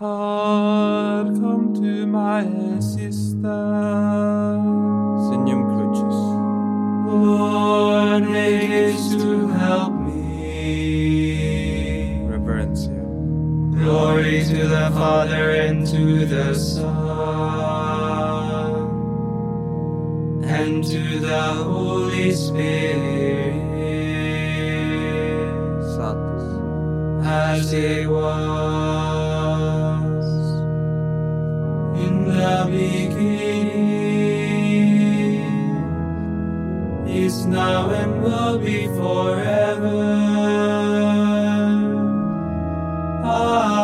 God, come to my assistance. Signum Crucis. Lord, make haste to help me. Reverencia. Glory to the Father and to the Son and to the Holy Spirit Sanctus. as it was is now and will be forever. Amen.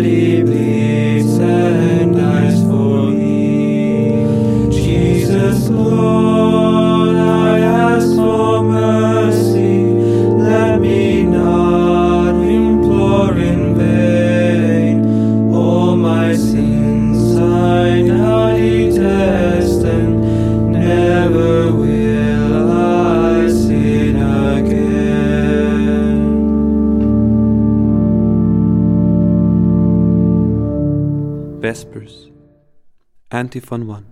Him, Antiphon 1.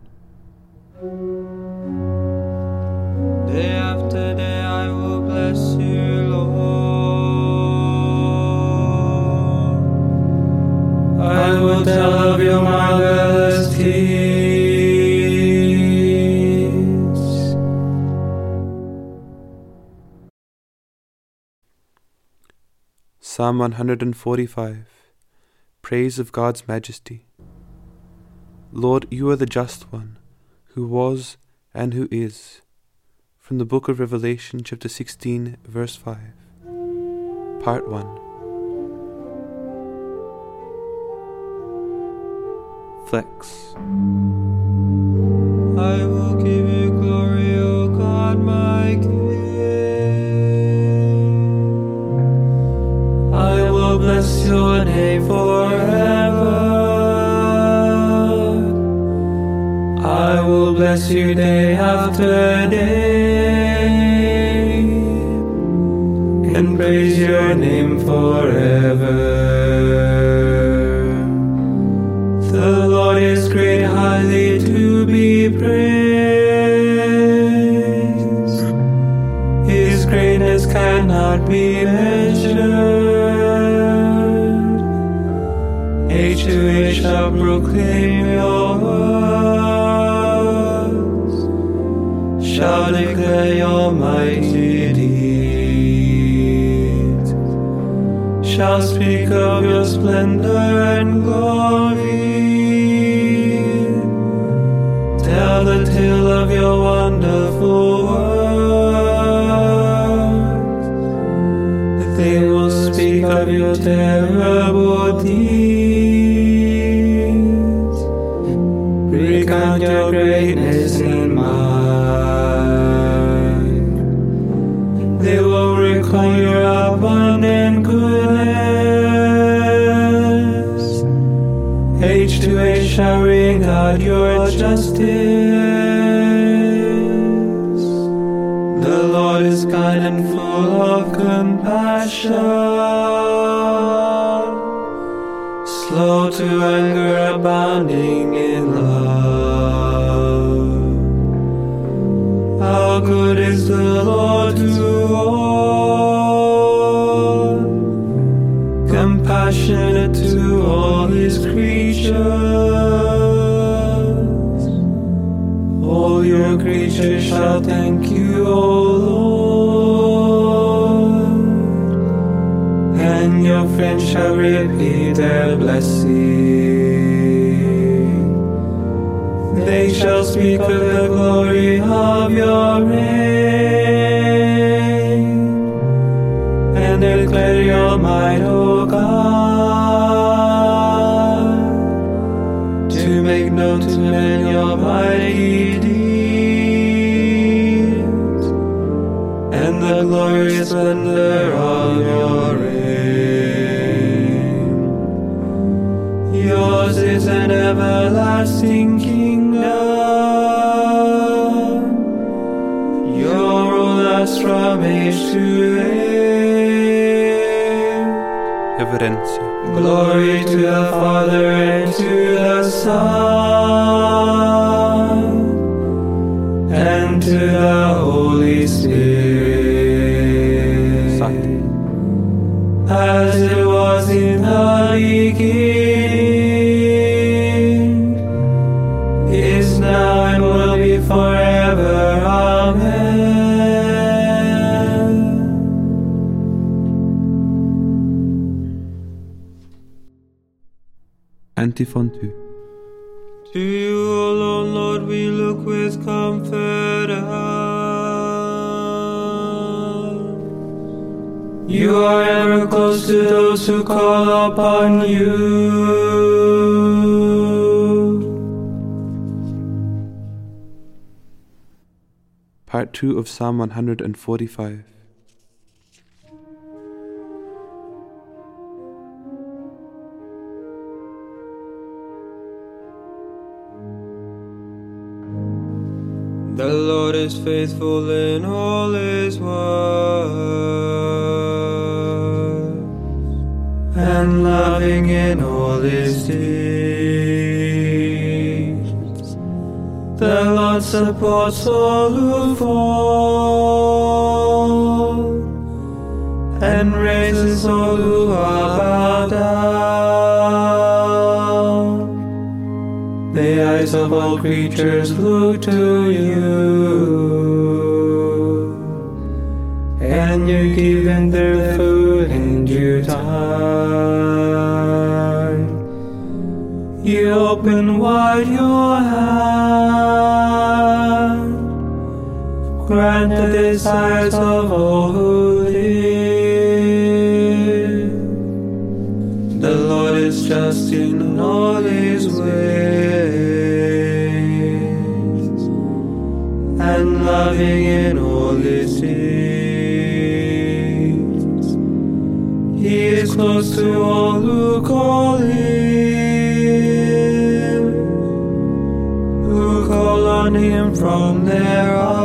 Day after day I will bless you, Lord. I will tell of your marvelous deeds. Psalm 145. Praise of God's Majesty. Lord, you are the just one, who was and who is. From the book of Revelation, chapter 16, verse 5. Part 1. Flex. I will give you bless you day after day and praise your name forever. The Lord is great, highly to be praised. His greatness cannot be measured. Age to age shall proclaim your words, shall declare your mighty deeds, shall speak of your splendor and glory. Tell the tale of your wonderful works. They will speak of your terrible deeds. Recount your greatness out your justice. The Lord is kind and full of compassion, slow to anger, speak of Antiphon 2. To you alone, Lord, we look with confidence. You are ever close to those who call upon you. Part 2 of Psalm 145. Lord is faithful in all his words and loving in all his deeds. The Lord supports all who fall and raises all who are bowed down. Eyes of all creatures look to you, and you give them their food in due time. You open wide your hand, grant the desires of all who close to all who call him, who call on him from their hearts.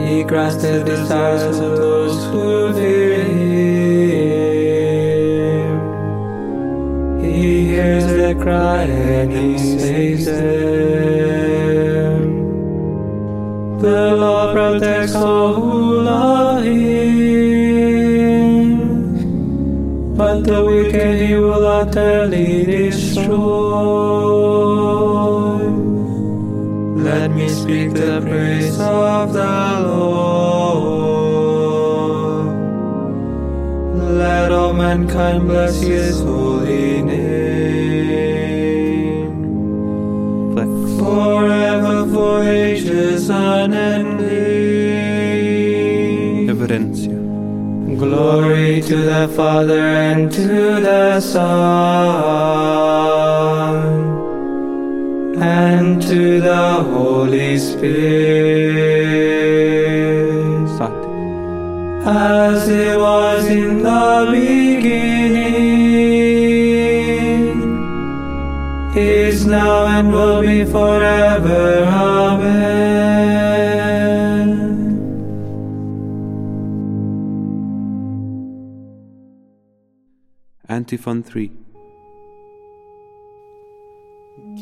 He grants the desires of those who fear him. He hears their cry and he saves them. The Lord protects all who love him, but the wicked he will utterly destroy. Let me speak the praise of the Lord. Let all mankind bless his holy name. Forever, for ages unending. Reverencia. Glory to the Father and to the Son and to the Holy Spirit. Sati. As it was in the beginning, is now and will be forever. Amen. Antiphon 3.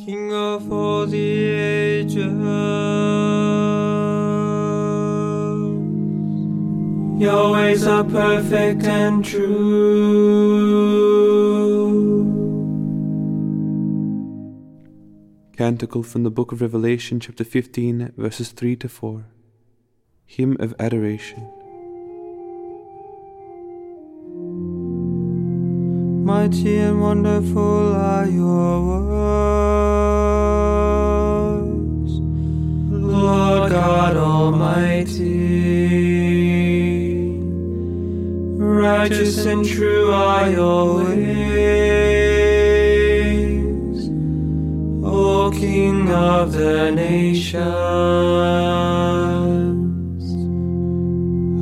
King of all the ages. Your ways are perfect and true. Canticle from the Book of Revelation, chapter 15, verses 3 to 4. Hymn of Adoration. Mighty and wonderful are your works, Lord God Almighty. Righteous and true are your ways, King of the nations.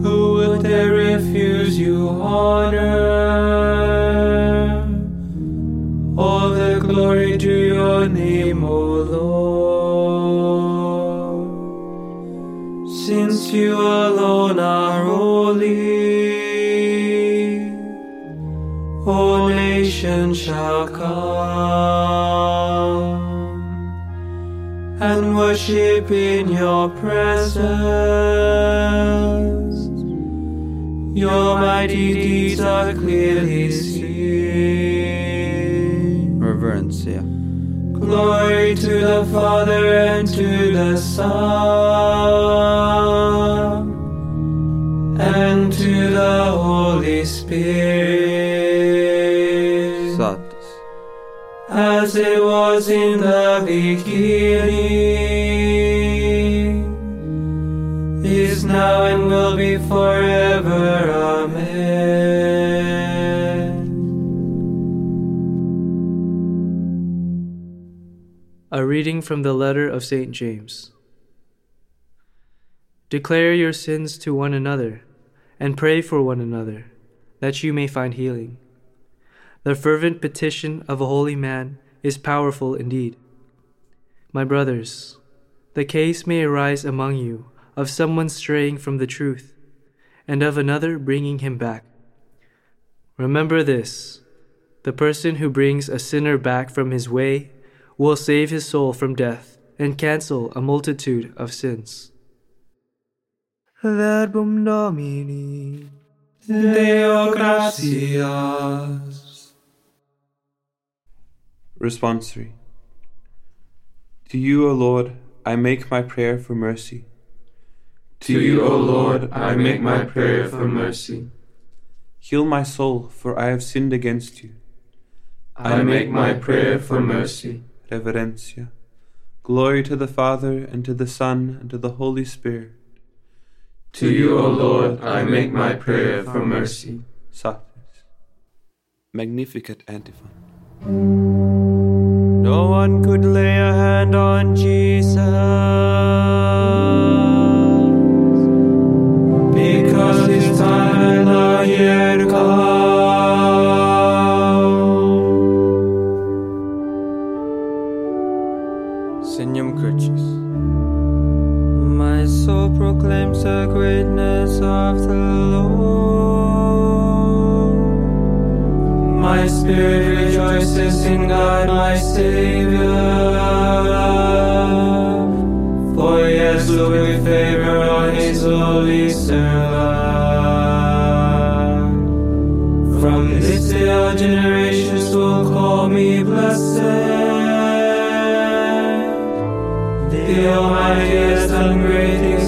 Who would dare refuse you honor? All the glory to your name, O Lord. Since you alone are holy, all nations shall come and worship in your presence. Your mighty deeds are clearly seen. Reverencia. Glory to the Father and to the Son in the beginning, is now and will be forever. Amen. A reading from the letter of St. James. Declare your sins to one another, and pray for one another, that you may find healing. The fervent petition of a holy man is powerful indeed. My brothers, the case may arise among you of someone straying from the truth, and of another bringing him back. Remember this the person who brings a sinner back from his way will save his soul from death and cancel a multitude of sins. Verbum Domini. Deo gratias. Responsory. To you, O Lord, I make my prayer for mercy. To you, O Lord, I make my prayer for mercy. Heal my soul, for I have sinned against you. I make my prayer for mercy. Reverencia. Glory to the Father, and to the Son, and to the Holy Spirit. To you, O Lord, I make my prayer for mercy. Satis. Magnificat antiphon. No one could lay a hand on Jesus. Because his time had not yet great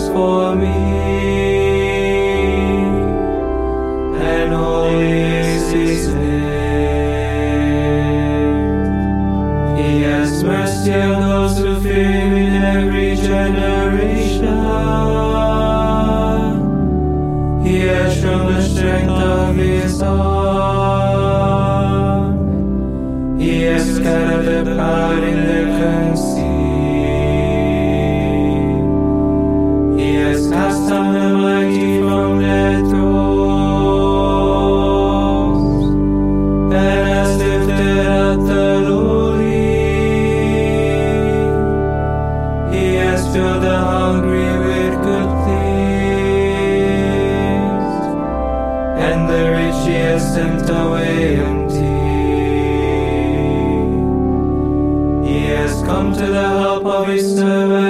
sent away empty. He has come to the help of his servant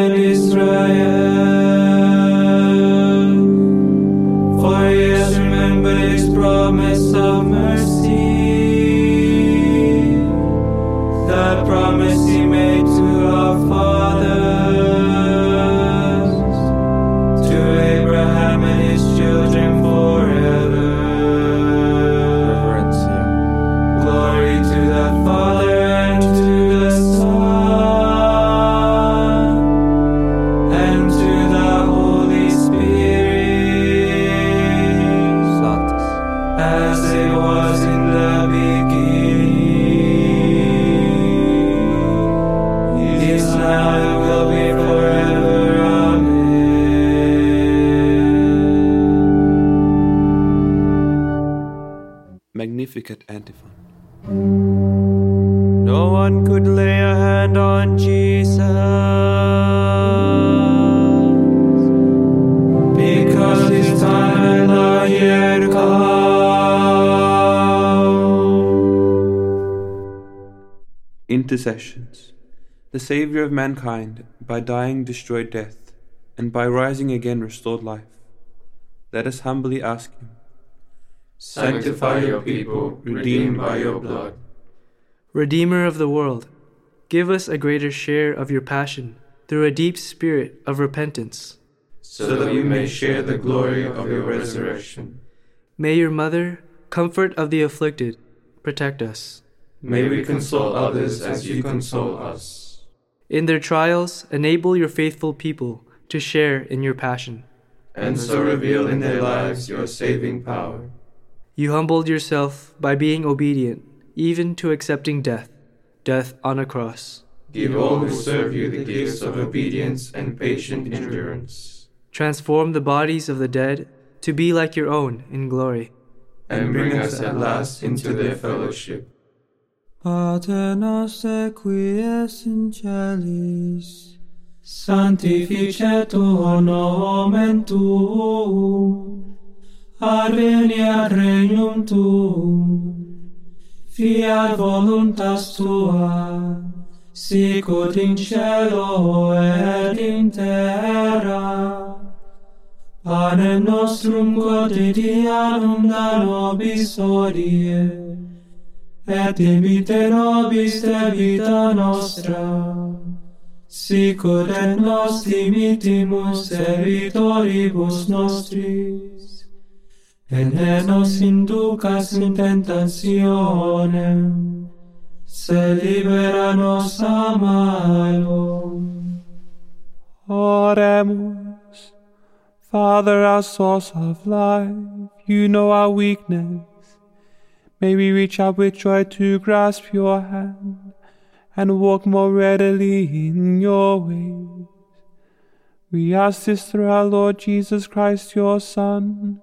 Magnificat antiphon. No one could lay a hand on Jesus. Because his time had not yet come. Intercessions. The Saviour of mankind, by dying destroyed death, and by rising again restored life. Let us humbly ask Him. Sanctify your people, redeemed by your blood. Redeemer of the world, give us a greater share of your passion through a deep spirit of repentance. so that we may share the glory of your resurrection. May your mother, comfort of the afflicted, protect us. May we console others as you console us. In their trials, enable your faithful people to share in your passion. And so reveal in their lives your saving power. You humbled yourself by being obedient, even to accepting death, death on a cross. Give all who serve you the gifts of obedience and patient endurance. Transform the bodies of the dead to be like your own in glory. And bring us at last into their fellowship. Pater noster qui es in celis, Sanctificetur nomen tuum, adveniat regnum tuum, fiat voluntas tua, sicut in cielo er et in terra. Panem nostrum quotidianum da nobis odie, et dimite nobis de vita nostra, sicut et nos dimitimus servitoribus nostris, et ne nos inducas in tentationem, se libera nos a malo. Oremus. Father, our source of life, you know our weakness. May we reach out with joy to grasp your hand and walk more readily in your ways. We ask this through our Lord Jesus Christ, your Son,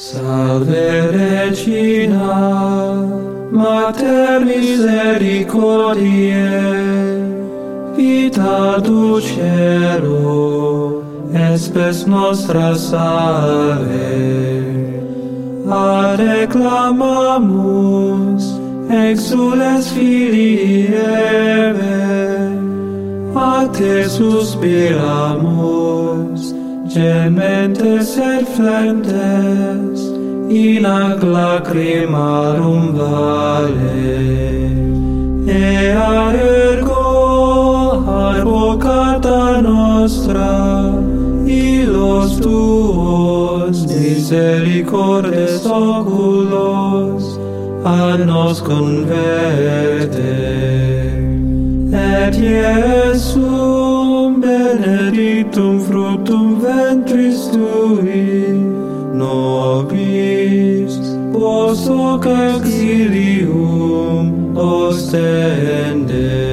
Salve Regina, Mater misericordiae, Vita Ducero, espes nostra salve. A reclamamus, exules filii Eve, a te suspiramus, gementes et flentes, in ac lacrimarum vale. Ea ergo advocata nostra, ilos tuos misericordes oculos, ad nos converte. Et Iesum benedictum fructum ventris tui, nobis post hoc exilium ostende.